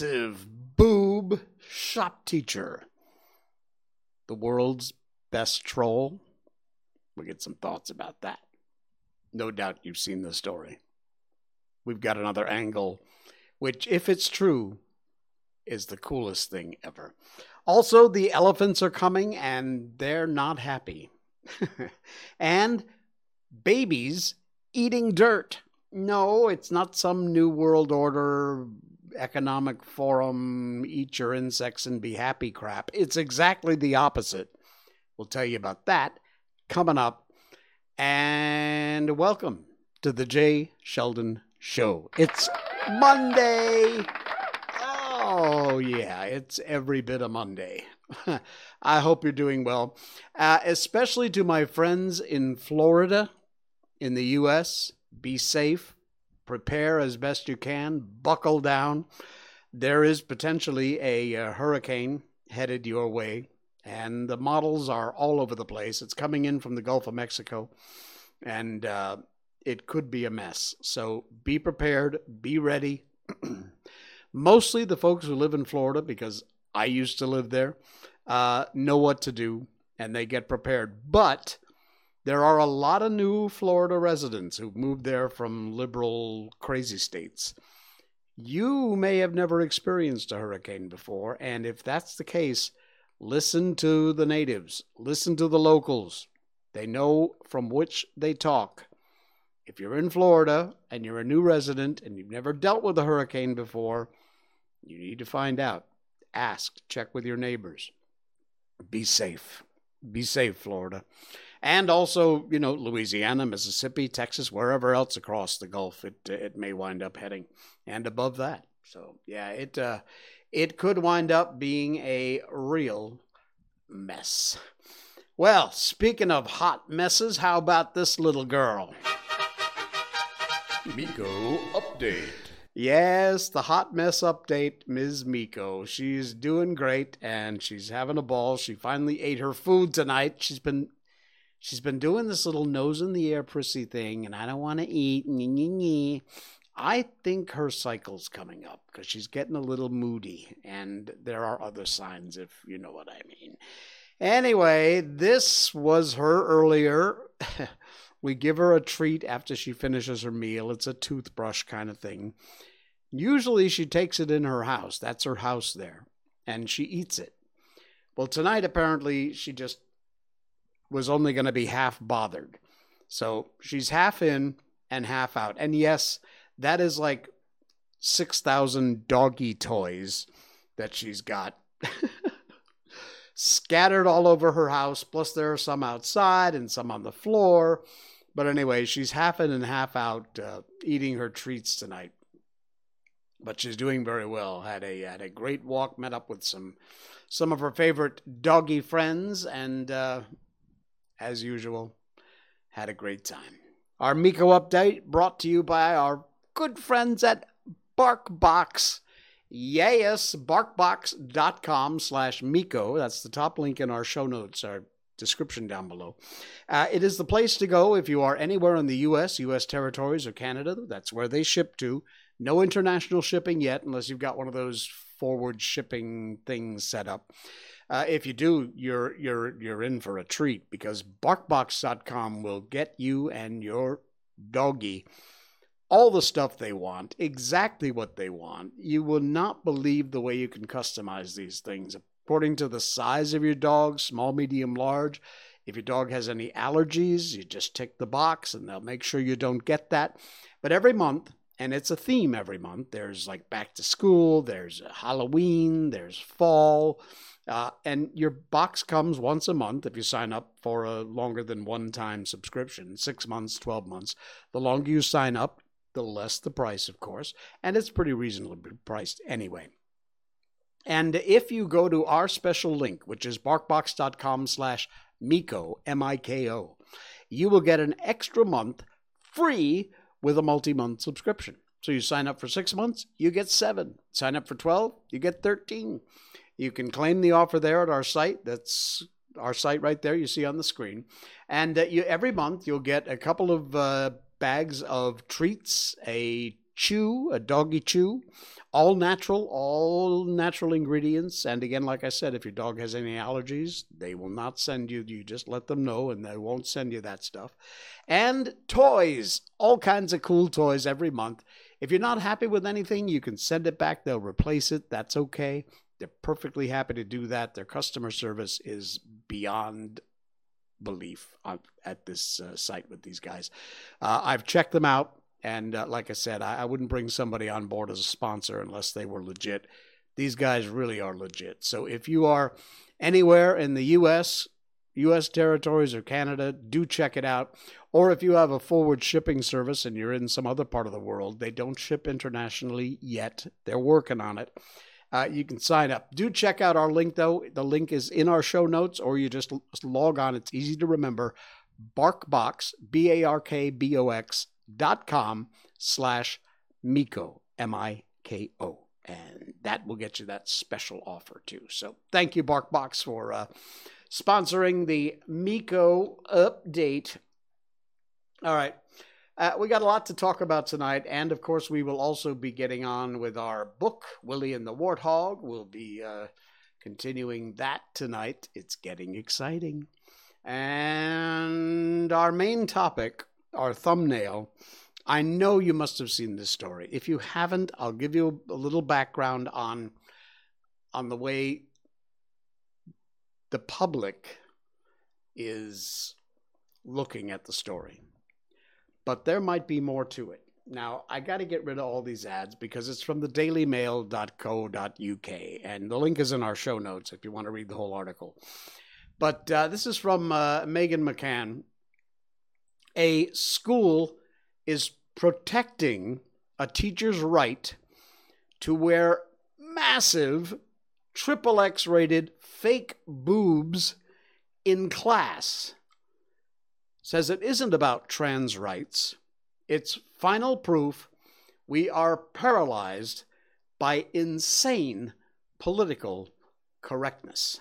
massive boob shop teacher. The world's best troll. We'll get some thoughts about that. No doubt you've seen the story. We've got another angle, which, if it's true, is the coolest thing ever. Also, the elephants are coming and they're not happy. and babies eating dirt. No, it's not some New World Order economic forum, eat your insects and be happy crap. It's exactly the opposite. We'll tell you about that coming up. And welcome to the Jay Sheldon Show. It's Monday. Oh, yeah, it's every bit of Monday. I hope you're doing well, uh, especially to my friends in Florida, in the U.S. Be safe, prepare as best you can, buckle down. There is potentially a, a uh, hurricane headed your way, and the models are all over the place. It's coming in from the Gulf of Mexico, and uh, it could be a mess. So be prepared, be ready. Mostly the folks who live in Florida, because I used to live there, uh, know what to do and they get prepared. But there are a lot of new Florida residents who've moved there from liberal, crazy states. You may have never experienced a hurricane before, and if that's the case, listen to the natives, listen to the locals. They know from which they talk. If you're in Florida and you're a new resident and you've never dealt with a hurricane before, you need to find out. Ask, check with your neighbors. Be safe. Be safe, Florida. And also, you know, Louisiana, Mississippi, Texas, wherever else across the Gulf it it may wind up heading, and above that. So yeah, it uh, it could wind up being a real mess. Well, speaking of hot messes, how about this little girl? Miko update. Yes, the hot mess update, Ms. Miko. She's doing great and she's having a ball. She finally ate her food tonight. She's been she's been doing this little nose in the air prissy thing, and I don't want to eat. I think her cycle's coming up because she's getting a little moody, and there are other signs, if you know what I mean. Anyway, this was her earlier. we give her a treat after she finishes her meal. It's a toothbrush kind of thing. Usually she takes it in her house. That's her house there. And she eats it. Well, tonight apparently she just was only going to be half bothered. So she's half in and half out. And yes, that is like 6,000 doggy toys that she's got scattered all over her house. Plus, there are some outside and some on the floor. But anyway, she's half in and half out uh, eating her treats tonight but she's doing very well. Had a had a great walk. Met up with some some of her favorite doggy friends, and uh, as usual, had a great time. Our Miko update brought to you by our good friends at BarkBox. Yes, barkbox.com slash Miko. That's the top link in our show notes, our description down below. Uh, it is the place to go if you are anywhere in the U.S., U.S. territories, or Canada. That's where they ship to. No international shipping yet, unless you've got one of those forward shipping things set up. Uh, if you do, you're you're you're in for a treat because BarkBox.com will get you and your doggy all the stuff they want, exactly what they want. You will not believe the way you can customize these things according to the size of your dog, small, medium, large. If your dog has any allergies, you just tick the box and they'll make sure you don't get that. But every month, and it's a theme every month. There's like back to school, there's Halloween, there's fall, uh, and your box comes once a month if you sign up for a longer than one time subscription six months, 12 months. The longer you sign up, the less the price, of course, and it's pretty reasonably priced anyway. And if you go to our special link, which is barkbox.com slash Miko, M I K O, you will get an extra month free with a multi month subscription. So you sign up for six months, you get seven. Sign up for 12, you get 13. You can claim the offer there at our site. That's our site right there you see on the screen. And uh, you, every month you'll get a couple of uh, bags of treats, a chew, a doggy chew. All natural, all natural ingredients. And again, like I said, if your dog has any allergies, they will not send you. You just let them know and they won't send you that stuff. And toys, all kinds of cool toys every month. If you're not happy with anything, you can send it back. They'll replace it. That's okay. They're perfectly happy to do that. Their customer service is beyond belief at this uh, site with these guys. Uh, I've checked them out. And uh, like I said, I, I, wouldn't bring somebody on board as a sponsor unless they were legit. These guys really are legit. So if you are anywhere in the U.S., U.S. territories, or Canada, do check it out. Or if you have a forward shipping service and you're in some other part of the world, they don't ship internationally yet. They're working on it. Uh, you can sign up. Do check out our link, though. The link is in our show notes, or you just log on. It's easy to remember. Barkbox, B A R K B O X dot com slash Miko, M I K O. And that will get you that special offer too. So thank you, BarkBox, for uh, sponsoring the Miko update. All right. Uh, we got a lot to talk about tonight, and of course, we will also be getting on with our book, Willie and the Warthog. We'll be uh, continuing that tonight. It's getting exciting. And our main topic, our thumbnail, I know you must have seen this story. If you haven't, I'll give you a little background on on the way the public is looking at the story. But there might be more to it. Now, I got to get rid of all these ads because it's from the dailymail.co.uk, and the link is in our show notes if you want to read the whole article. But uh, this is from uh, Megan McCann. A school is protecting a teacher's right to wear massive triple X rated fake boobs in class. Says it isn't about trans rights. It's final proof we are paralyzed by insane political correctness.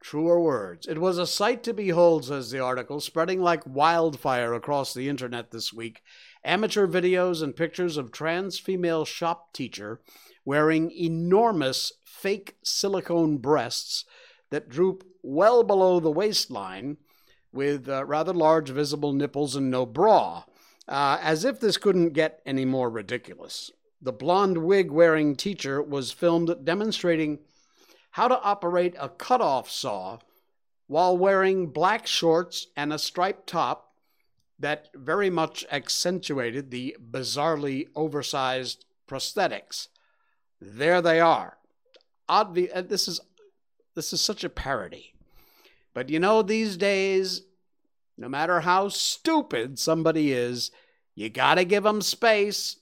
Truer words. It was a sight to behold, says the article, spreading like wildfire across the internet this week. Amateur videos and pictures of trans female shop teacher wearing enormous fake silicone breasts that droop well below the waistline with uh, rather large visible nipples and no bra. Uh, as if this couldn't get any more ridiculous. The blonde wig wearing teacher was filmed demonstrating how to operate a cutoff saw while wearing black shorts and a striped top that very much accentuated the bizarrely oversized prosthetics. There they are. Obvi- uh, this is this is such a parody. But you know, these days, no matter how stupid somebody is, you got to give them space.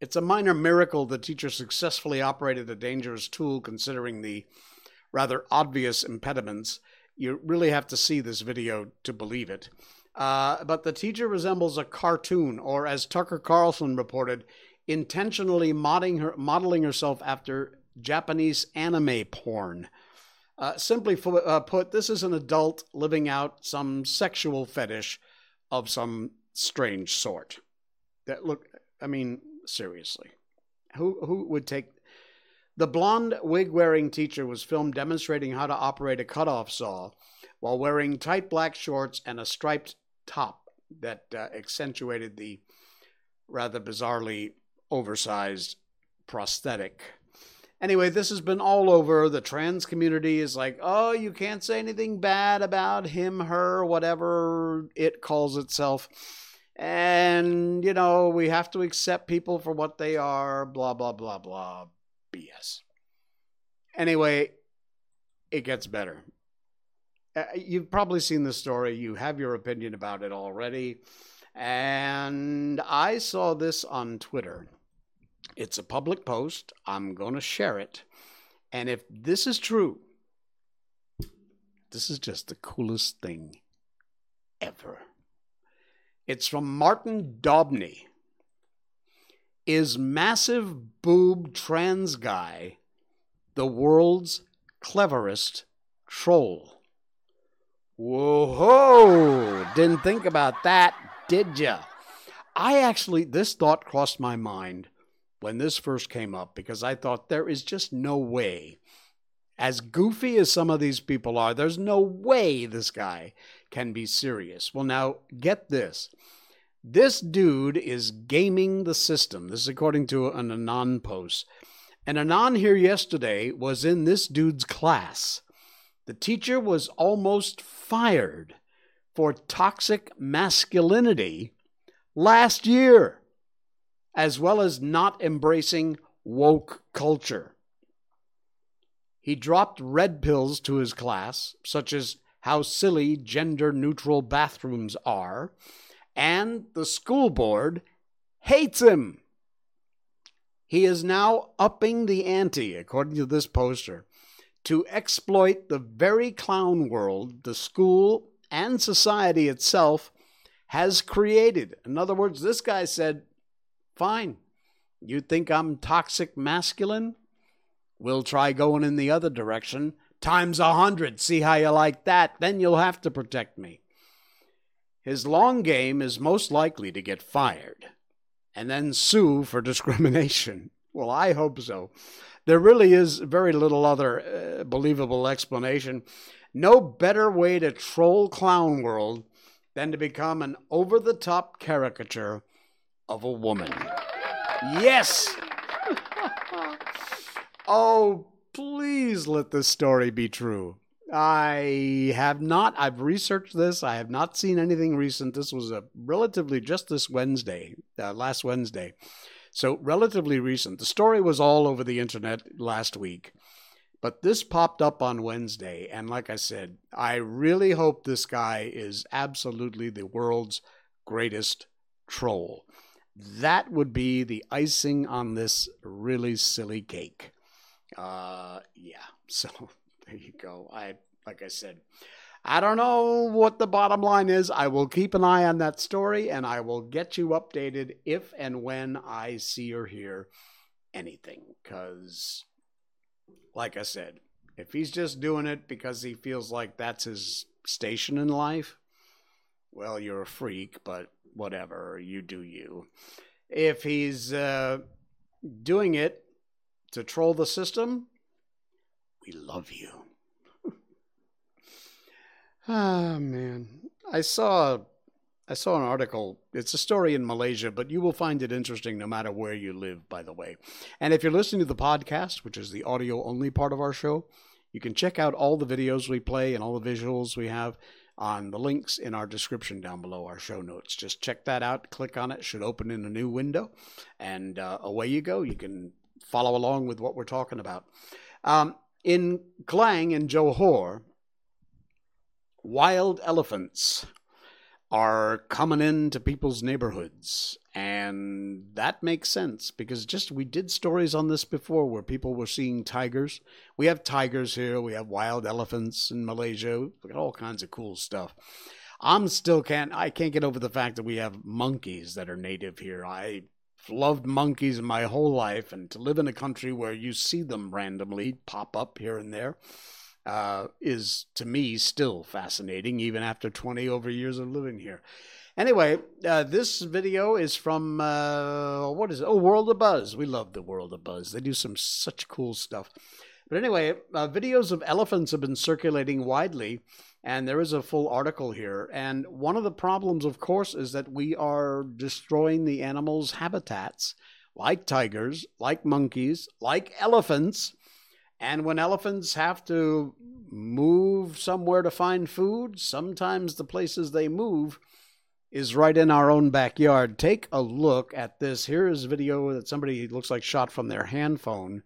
It's a minor miracle the teacher successfully operated a dangerous tool considering the rather obvious impediments. You really have to see this video to believe it. Uh, but the teacher resembles a cartoon, or as Tucker Carlson reported, intentionally modeling, her, modeling herself after Japanese anime porn. Uh, simply uh, put, this is an adult living out some sexual fetish of some strange sort. That look, I mean, seriously. Who who would take the blonde wig wearing teacher was filmed demonstrating how to operate a cutoff saw while wearing tight black shorts and a striped top that uh, accentuated the rather bizarrely oversized prosthetic. Anyway, this has been all over. The trans community is like, oh, you can't say anything bad about him, her, whatever it calls itself. And, you know, we have to accept people for what they are, blah, blah, blah, blah. BS. Anyway, it gets better. Uh, you've probably seen the story. You have your opinion about it already. And I saw this on Twitter. It's a public post. I'm going to share it. And if this is true, this is just the coolest thing ever. It's from Martin Daubney. Is massive boob trans guy the world's cleverest troll? Whoa, didn't think about that, did ya? I actually, this thought crossed my mind when this first came up because I thought there is just no way, as goofy as some of these people are, there's no way this guy can be serious. Well, now get this. This dude is gaming the system. This is according to an Anon post. And Anon here yesterday was in this dude's class. The teacher was almost fired for toxic masculinity last year, as well as not embracing woke culture. He dropped red pills to his class, such as how silly gender neutral bathrooms are, and the school board hates him. He is now upping the ante, according to this poster, to exploit the very clown world the school and society itself has created. In other words, this guy said, Fine, you think I'm toxic masculine? We'll try going in the other direction. Times a hundred. See how you like that. Then you'll have to protect me. His long game is most likely to get fired and then sue for discrimination. Well, I hope so. There really is very little other uh, believable explanation. No better way to troll clown world than to become an over the top caricature of a woman. Yes! oh, please let this story be true. I have not. I've researched this. I have not seen anything recent. This was a relatively just this Wednesday, uh, last Wednesday. So, relatively recent. The story was all over the internet last week, but this popped up on Wednesday. And like I said, I really hope this guy is absolutely the world's greatest troll. That would be the icing on this really silly cake. Uh, yeah. So there you go. I like I said, I don't know what the bottom line is. I will keep an eye on that story and I will get you updated if and when I see or hear anything. Because, like I said, if he's just doing it because he feels like that's his station in life, well, you're a freak, but whatever. You do you. If he's uh, doing it to troll the system, we love you. Ah, man. I saw I saw an article. It's a story in Malaysia, but you will find it interesting no matter where you live, by the way. And if you're listening to the podcast, which is the audio only part of our show, you can check out all the videos we play and all the visuals we have on the links in our description down below our show notes. Just check that out, click on it, should open in a new window, and uh, away you go. You can follow along with what we're talking about. Um, in Klang and Johor, wild elephants are coming into people's neighborhoods. And that makes sense because just we did stories on this before where people were seeing tigers. We have tigers here, we have wild elephants in Malaysia, we got all kinds of cool stuff. I'm still can't I can't get over the fact that we have monkeys that are native here. I loved monkeys my whole life and to live in a country where you see them randomly pop up here and there uh, is to me still fascinating, even after 20 over years of living here. Anyway, uh, this video is from uh, what is it? Oh, World of Buzz. We love the World of Buzz. They do some such cool stuff. But anyway, uh, videos of elephants have been circulating widely, and there is a full article here. And one of the problems, of course, is that we are destroying the animals' habitats, like tigers, like monkeys, like elephants. And when elephants have to move somewhere to find food, sometimes the places they move is right in our own backyard. Take a look at this. Here is a video that somebody looks like shot from their hand phone.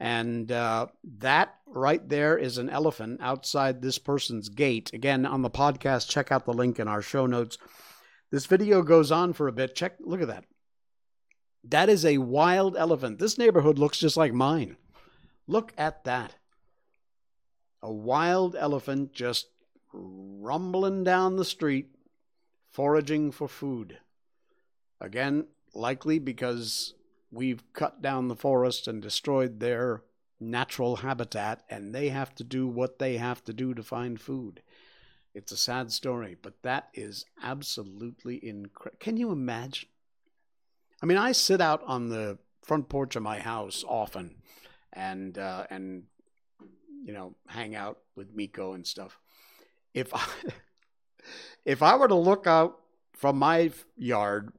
And uh, that right there is an elephant outside this person's gate. Again, on the podcast, check out the link in our show notes. This video goes on for a bit. Check, look at that. That is a wild elephant. This neighborhood looks just like mine. Look at that. A wild elephant just rumbling down the street, foraging for food. Again, likely because we've cut down the forest and destroyed their natural habitat, and they have to do what they have to do to find food. It's a sad story, but that is absolutely incredible. Can you imagine? I mean, I sit out on the front porch of my house often, and uh, and you know, hang out with Miko and stuff. If I if I were to look out from my yard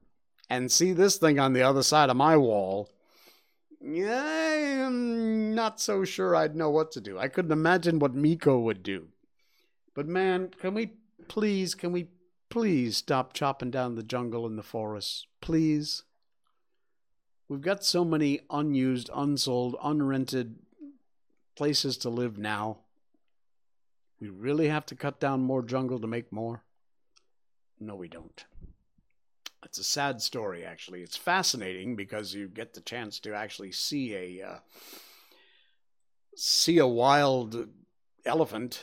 and see this thing on the other side of my wall, I'm not so sure I'd know what to do. I couldn't imagine what Miko would do. But man, can we please, can we please stop chopping down the jungle and the forests? Please. We've got so many unused, unsold, unrented places to live now. We really have to cut down more jungle to make more? No, we don't. It's a sad story, actually. It's fascinating because you get the chance to actually see a uh, see a wild elephant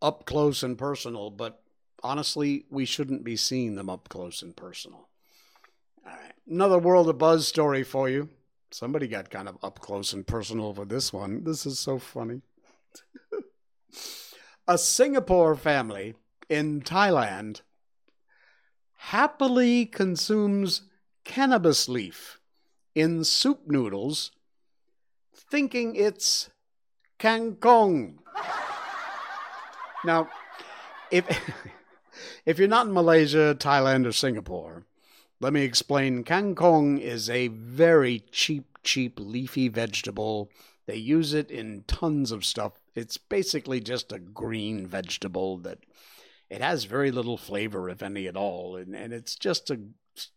up close and personal. But honestly, we shouldn't be seeing them up close and personal. All right, another World of Buzz story for you. Somebody got kind of up close and personal for this one. This is so funny. a Singapore family in Thailand happily consumes cannabis leaf in soup noodles, thinking it's kangkong. now, if if you're not in Malaysia, Thailand, or Singapore, let me explain. Kangkong is a very cheap, cheap leafy vegetable. They use it in tons of stuff. It's basically just a green vegetable that it has very little flavor, if any at all, and, and it's just a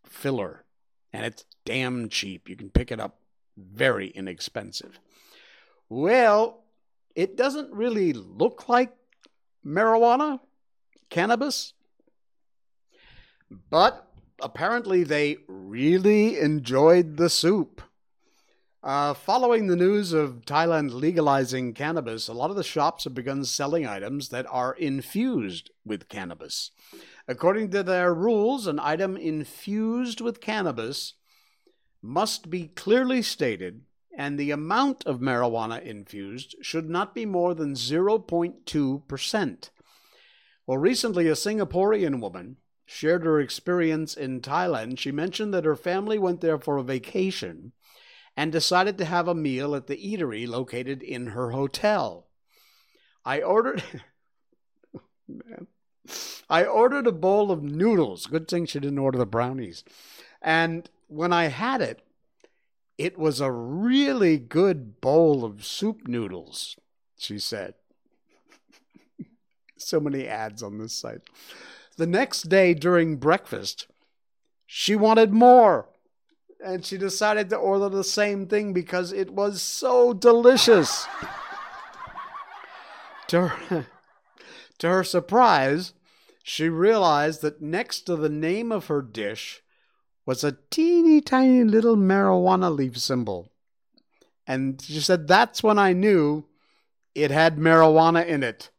filler. And it's damn cheap. You can pick it up very inexpensive. Well, it doesn't really look like marijuana, cannabis, but apparently they really enjoyed the soup. Uh, following the news of Thailand legalizing cannabis, a lot of the shops have begun selling items that are infused with cannabis. According to their rules, an item infused with cannabis must be clearly stated, and the amount of marijuana infused should not be more than 0.2%. Well, recently, a Singaporean woman shared her experience in Thailand. She mentioned that her family went there for a vacation and decided to have a meal at the eatery located in her hotel. I ordered. I ordered a bowl of noodles. Good thing she didn't order the brownies. And when I had it, it was a really good bowl of soup noodles, she said. so many ads on this site. The next day during breakfast, she wanted more and she decided to order the same thing because it was so delicious. to, her, to her surprise, she realized that next to the name of her dish was a teeny tiny little marijuana leaf symbol. And she said, That's when I knew it had marijuana in it.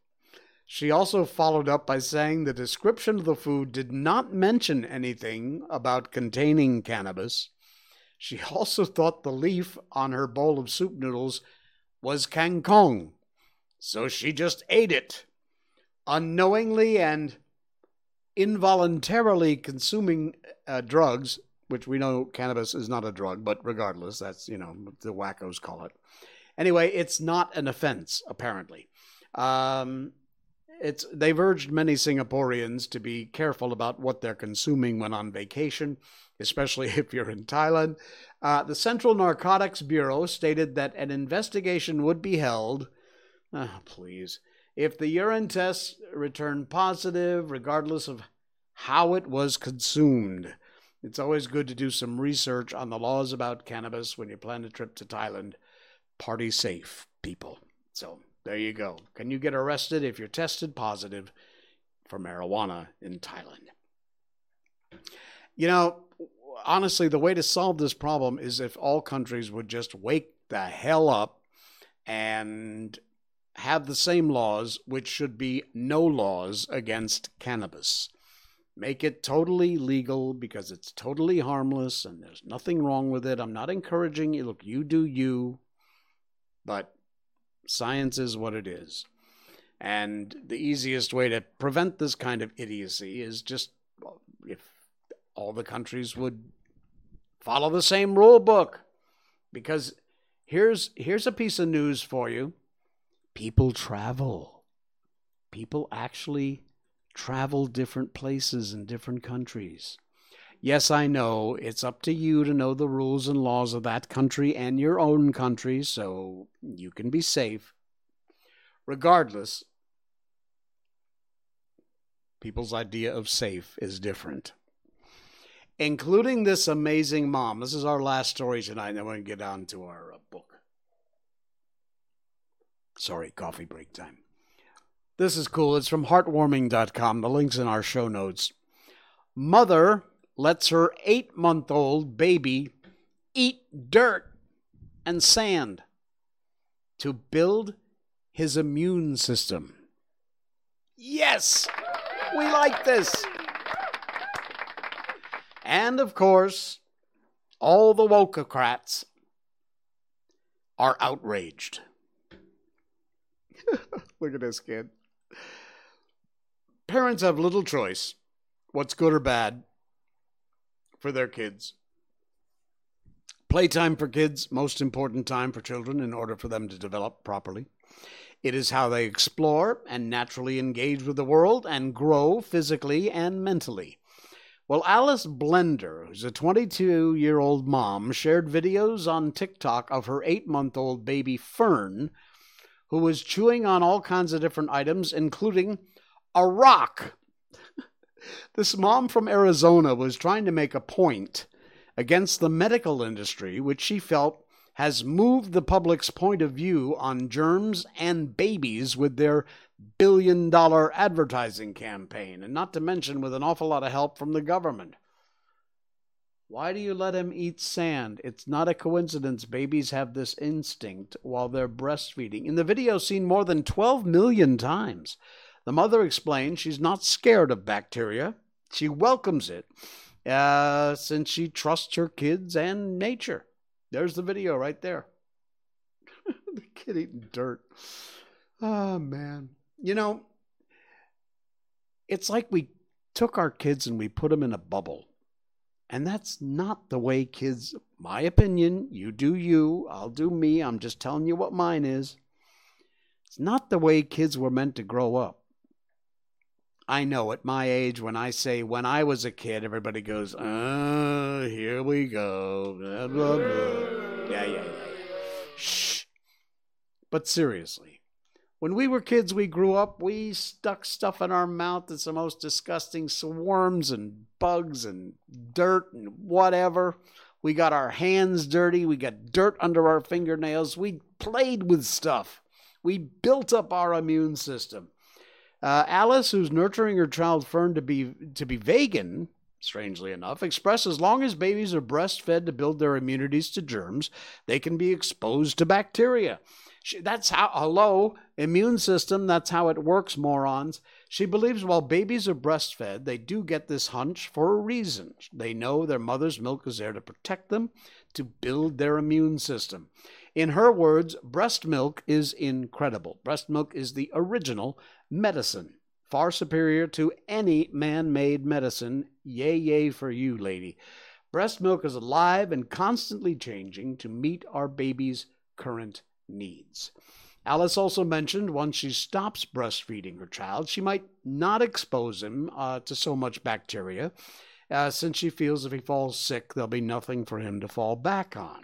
She also followed up by saying the description of the food did not mention anything about containing cannabis. She also thought the leaf on her bowl of soup noodles was kangkong, so she just ate it, unknowingly and involuntarily consuming uh, drugs, which we know cannabis is not a drug, but regardless, that's, you know, the wackos call it. Anyway, it's not an offense, apparently. Um, it's they've urged many Singaporeans to be careful about what they're consuming when on vacation especially if you're in Thailand. Uh, the Central Narcotics Bureau stated that an investigation would be held. Oh, please. If the urine tests returned positive, regardless of how it was consumed. It's always good to do some research on the laws about cannabis when you plan a trip to Thailand. Party safe, people. So there you go. Can you get arrested if you're tested positive for marijuana in Thailand? You know, honestly, the way to solve this problem is if all countries would just wake the hell up and have the same laws, which should be no laws against cannabis. Make it totally legal because it's totally harmless and there's nothing wrong with it. I'm not encouraging you. Look, you do you, but science is what it is. And the easiest way to prevent this kind of idiocy is just if all the countries would Follow the same rule book. Because here's here's a piece of news for you. People travel. People actually travel different places in different countries. Yes, I know it's up to you to know the rules and laws of that country and your own country so you can be safe. Regardless, people's idea of safe is different. Including this amazing mom. This is our last story tonight, and then we're going to get on to our uh, book. Sorry, coffee break time. This is cool. It's from heartwarming.com. The link's in our show notes. Mother lets her eight month old baby eat dirt and sand to build his immune system. Yes, we like this. And of course, all the wokocrats are outraged. Look at this kid. Parents have little choice what's good or bad for their kids. Playtime for kids, most important time for children in order for them to develop properly. It is how they explore and naturally engage with the world and grow physically and mentally. Well, Alice Blender, who's a 22 year old mom, shared videos on TikTok of her eight month old baby Fern, who was chewing on all kinds of different items, including a rock this mom from Arizona was trying to make a point against the medical industry, which she felt has moved the public's point of view on germs and babies with their billion dollar advertising campaign, and not to mention with an awful lot of help from the government. Why do you let him eat sand? It's not a coincidence babies have this instinct while they're breastfeeding. In the video seen more than 12 million times, the mother explains she's not scared of bacteria. She welcomes it uh, since she trusts her kids and nature. There's the video right there. the kid eating dirt. Oh, man. You know, it's like we took our kids and we put them in a bubble. And that's not the way kids, my opinion, you do you, I'll do me. I'm just telling you what mine is. It's not the way kids were meant to grow up. I know at my age, when I say when I was a kid, everybody goes, uh, here we go. Blah, blah, blah. Yeah, yeah, yeah, yeah. Shh. But seriously, when we were kids, we grew up, we stuck stuff in our mouth that's the most disgusting swarms and bugs and dirt and whatever. We got our hands dirty. We got dirt under our fingernails. We played with stuff. We built up our immune system. Uh, Alice, who's nurturing her child Fern to be to be vegan, strangely enough, expressed as long as babies are breastfed to build their immunities to germs, they can be exposed to bacteria. She, that's how, hello, immune system, that's how it works, morons. She believes while babies are breastfed, they do get this hunch for a reason. They know their mother's milk is there to protect them, to build their immune system. In her words, breast milk is incredible. Breast milk is the original medicine, far superior to any man made medicine. Yay, yay for you, lady. Breast milk is alive and constantly changing to meet our baby's current needs. Alice also mentioned once she stops breastfeeding her child, she might not expose him uh, to so much bacteria, uh, since she feels if he falls sick, there'll be nothing for him to fall back on.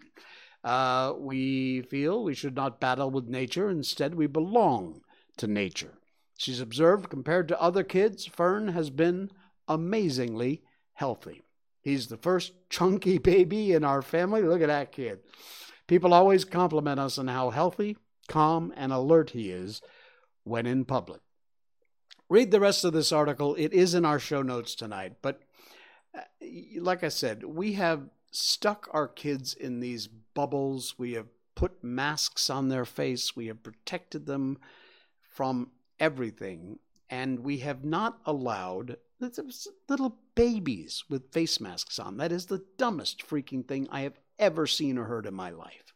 Uh, we feel we should not battle with nature, instead, we belong to nature. She's observed compared to other kids, Fern has been amazingly healthy. He's the first chunky baby in our family. Look at that kid. People always compliment us on how healthy, calm, and alert he is when in public. Read the rest of this article. It is in our show notes tonight. But uh, like I said, we have stuck our kids in these bubbles. We have put masks on their face. We have protected them from everything, and we have not allowed little babies with face masks on. That is the dumbest freaking thing I have ever seen or heard in my life.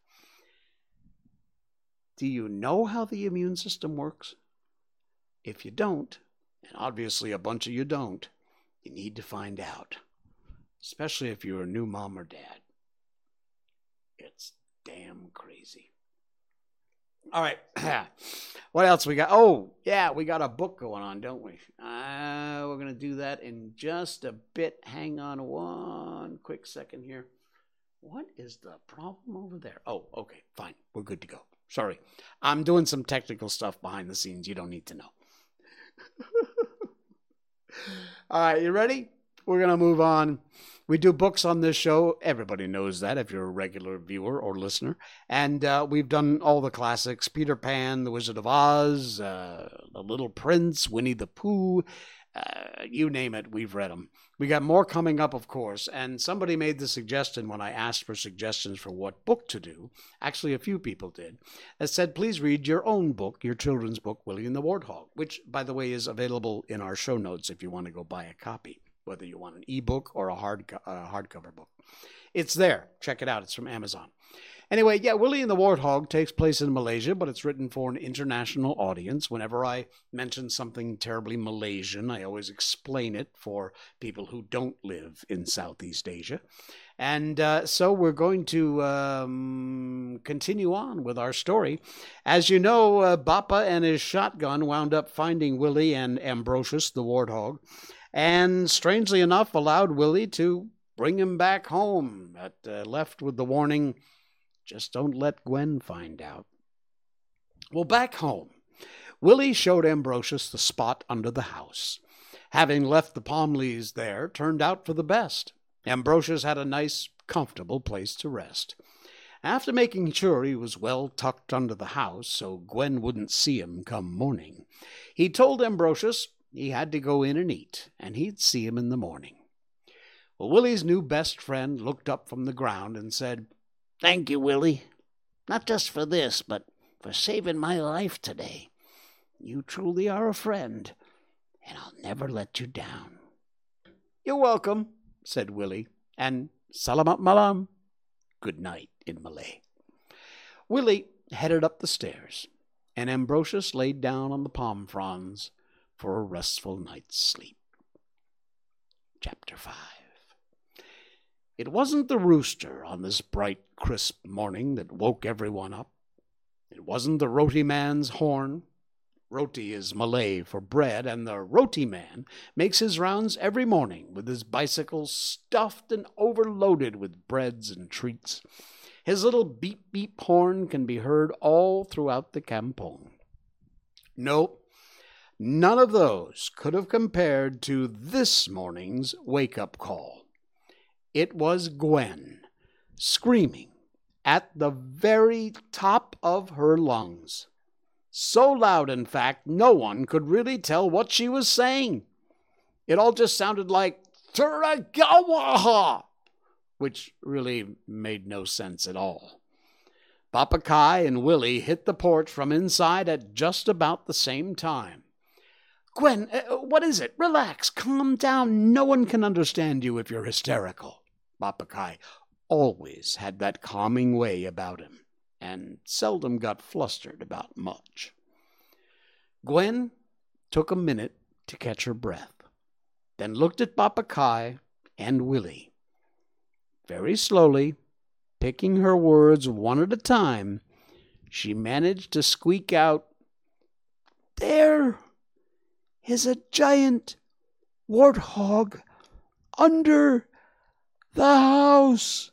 Do you know how the immune system works? If you don't, and obviously a bunch of you don't, you need to find out, especially if you're a new mom or dad. It's damn crazy. All right. what else we got? Oh, yeah, we got a book going on, don't we? Uh, we're going to do that in just a bit. Hang on one quick second here. What is the problem over there? Oh, okay, fine. We're good to go. Sorry. I'm doing some technical stuff behind the scenes you don't need to know. All right, you ready? We're going to move on. We do books on this show. Everybody knows that if you're a regular viewer or listener. And uh, we've done all the classics Peter Pan, The Wizard of Oz, uh, The Little Prince, Winnie the Pooh. Uh, you name it, we've read them. We got more coming up, of course. And somebody made the suggestion when I asked for suggestions for what book to do. Actually, a few people did. That said, please read your own book, your children's book, Willie and the Warthog, which, by the way, is available in our show notes if you want to go buy a copy whether you want an ebook or a hard uh, hardcover book. It's there. Check it out. It's from Amazon. Anyway, yeah, Willie and the Warthog takes place in Malaysia, but it's written for an international audience. Whenever I mention something terribly Malaysian, I always explain it for people who don't live in Southeast Asia. And uh, so we're going to um, continue on with our story. As you know, uh, Papa and his shotgun wound up finding Willie and Ambrosius, the warthog, and strangely enough allowed Willie to bring him back home, but uh, left with the warning just don't let Gwen find out. Well, back home, Willie showed Ambrosius the spot under the house. Having left the palm leaves there, turned out for the best. Ambrosius had a nice, comfortable place to rest. After making sure he was well tucked under the house so Gwen wouldn't see him come morning, he told Ambrosius he had to go in and eat, and he'd see him in the morning. Well, Willie's new best friend looked up from the ground and said, Thank you, Willie. Not just for this, but for saving my life today. You truly are a friend, and I'll never let you down. You're welcome, said Willie, and salamat malam, good night in Malay. Willie headed up the stairs, and Ambrosius laid down on the palm fronds for a restful night's sleep. Chapter 5 It wasn't the rooster on this bright, crisp morning that woke everyone up. It wasn't the roti man's horn. Roti is Malay for bread, and the roti man makes his rounds every morning with his bicycle stuffed and overloaded with breads and treats. His little beep beep horn can be heard all throughout the kampong. No, None of those could have compared to this morning's wake up call. It was Gwen screaming at the very top of her lungs. So loud, in fact, no one could really tell what she was saying. It all just sounded like Turagawaha, which really made no sense at all. Papa Kai and Willie hit the porch from inside at just about the same time. Gwen, uh, what is it? Relax, calm down. No one can understand you if you're hysterical. Papa Kai always had that calming way about him, and seldom got flustered about much. Gwen took a minute to catch her breath, then looked at Papa Kai and Willie. Very slowly, picking her words one at a time, she managed to squeak out, There is a giant warthog under the house.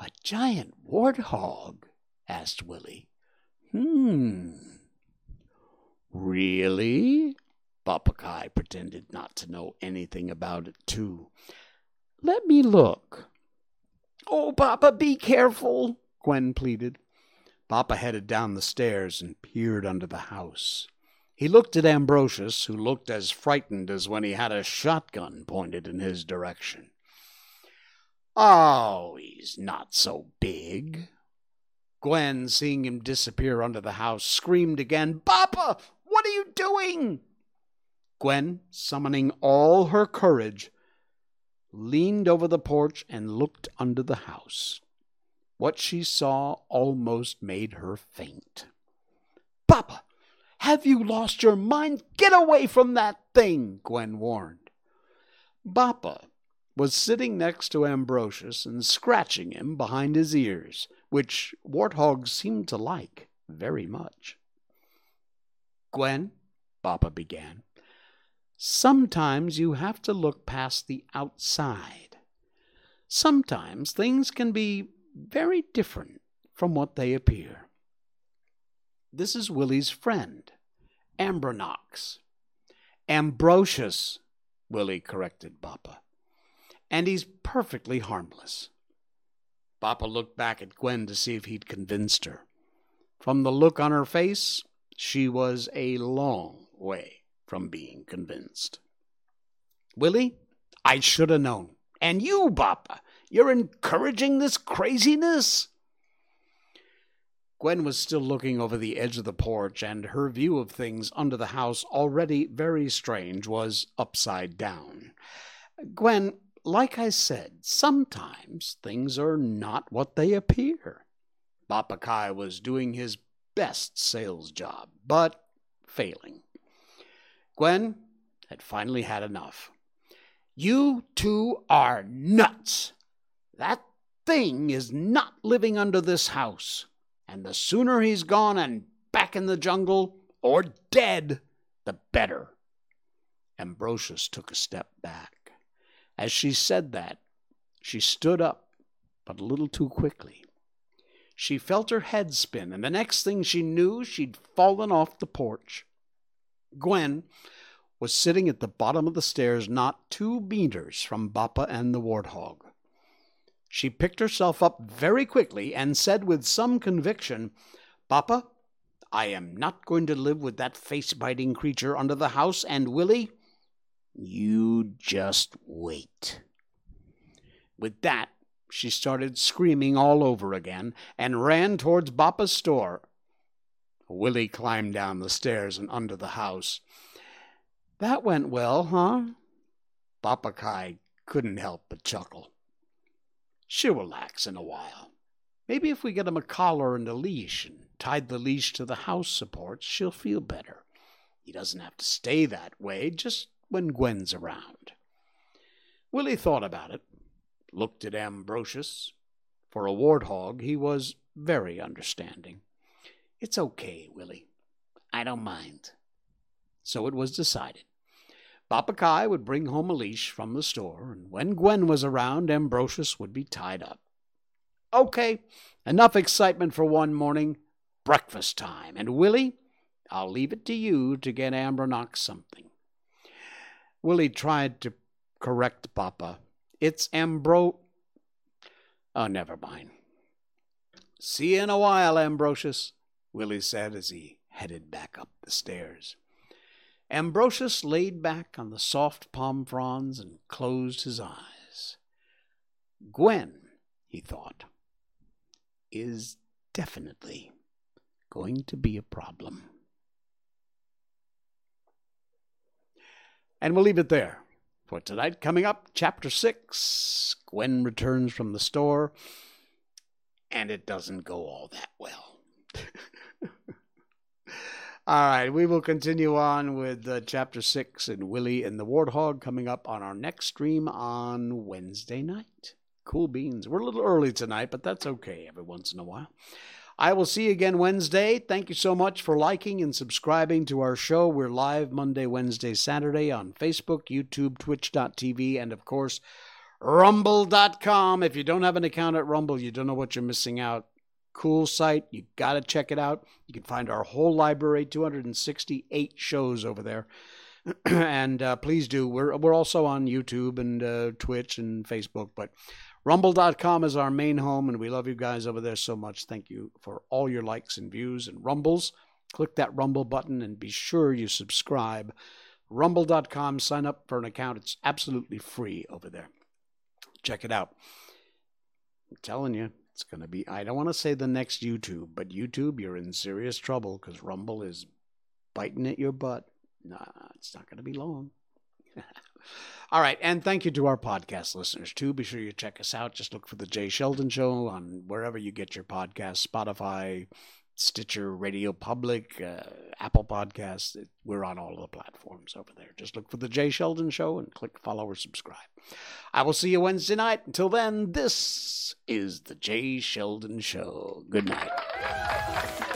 A giant warthog? asked Willie. Hmm. Really? Papa Kai pretended not to know anything about it, too. Let me look. Oh, Papa, be careful, Gwen pleaded. Papa headed down the stairs and peered under the house. He looked at Ambrosius, who looked as frightened as when he had a shotgun pointed in his direction. Oh, he's not so big. Gwen, seeing him disappear under the house, screamed again, Papa, what are you doing? Gwen, summoning all her courage, leaned over the porch and looked under the house. What she saw almost made her faint. Papa, have you lost your mind? Get away from that thing, Gwen warned. Papa, was sitting next to Ambrosius and scratching him behind his ears, which warthogs seemed to like very much. Gwen, Papa began, sometimes you have to look past the outside. Sometimes things can be very different from what they appear. This is Willie's friend, Ambronox. Ambrosius, Willie corrected Papa. And he's perfectly harmless. Papa looked back at Gwen to see if he'd convinced her. From the look on her face, she was a long way from being convinced. Willie, I should have known. And you, Papa, you're encouraging this craziness? Gwen was still looking over the edge of the porch, and her view of things under the house, already very strange, was upside down. Gwen, like I said, sometimes things are not what they appear. Papa Kai was doing his best sales job, but failing. Gwen had finally had enough. You two are nuts. That thing is not living under this house and the sooner he's gone and back in the jungle or dead, the better. Ambrosius took a step back. As she said that, she stood up, but a little too quickly. She felt her head spin, and the next thing she knew, she'd fallen off the porch. Gwen was sitting at the bottom of the stairs, not two meters from Papa and the warthog. She picked herself up very quickly and said with some conviction, Papa, I am not going to live with that face biting creature under the house, and Willie, you just wait. With that, she started screaming all over again and ran towards Papa's store. Willie climbed down the stairs and under the house. That went well, huh? Papa Kai couldn't help but chuckle. She'll relax in a while. Maybe if we get him a collar and a leash and tied the leash to the house supports, she'll feel better. He doesn't have to stay that way just when Gwen's around. Willie thought about it, looked at Ambrosius. For a warthog, he was very understanding. It's okay, Willie. I don't mind. So it was decided. Papa Kai would bring home a leash from the store, and when Gwen was around, Ambrosius would be tied up. Okay, enough excitement for one morning. Breakfast time. And Willie, I'll leave it to you to get Ambronox something. Willie tried to correct Papa. It's Ambro. Oh, never mind. See you in a while, Ambrosius, Willie said as he headed back up the stairs. Ambrosius laid back on the soft palm fronds and closed his eyes. Gwen, he thought, is definitely going to be a problem. And we'll leave it there for tonight. Coming up, Chapter 6 Gwen returns from the store, and it doesn't go all that well. All right, we will continue on with uh, chapter six and Willie and the Warthog coming up on our next stream on Wednesday night. Cool beans. We're a little early tonight, but that's okay every once in a while. I will see you again Wednesday. Thank you so much for liking and subscribing to our show. We're live Monday, Wednesday, Saturday on Facebook, YouTube, Twitch.tv, and of course, Rumble.com. If you don't have an account at Rumble, you don't know what you're missing out. Cool site. You got to check it out. You can find our whole library, 268 shows over there. and uh, please do. We're we're also on YouTube and uh, Twitch and Facebook, but Rumble.com is our main home, and we love you guys over there so much. Thank you for all your likes and views and rumbles. Click that Rumble button and be sure you subscribe. Rumble.com, sign up for an account. It's absolutely free over there. Check it out. I'm telling you, it's going to be, I don't want to say the next YouTube, but YouTube, you're in serious trouble because Rumble is biting at your butt. Nah, it's not going to be long. All right. And thank you to our podcast listeners, too. Be sure you check us out. Just look for The Jay Sheldon Show on wherever you get your podcasts Spotify, Stitcher, Radio Public, uh, Apple Podcasts. We're on all the platforms over there. Just look for The Jay Sheldon Show and click follow or subscribe. I will see you Wednesday night. Until then, this is The Jay Sheldon Show. Good night.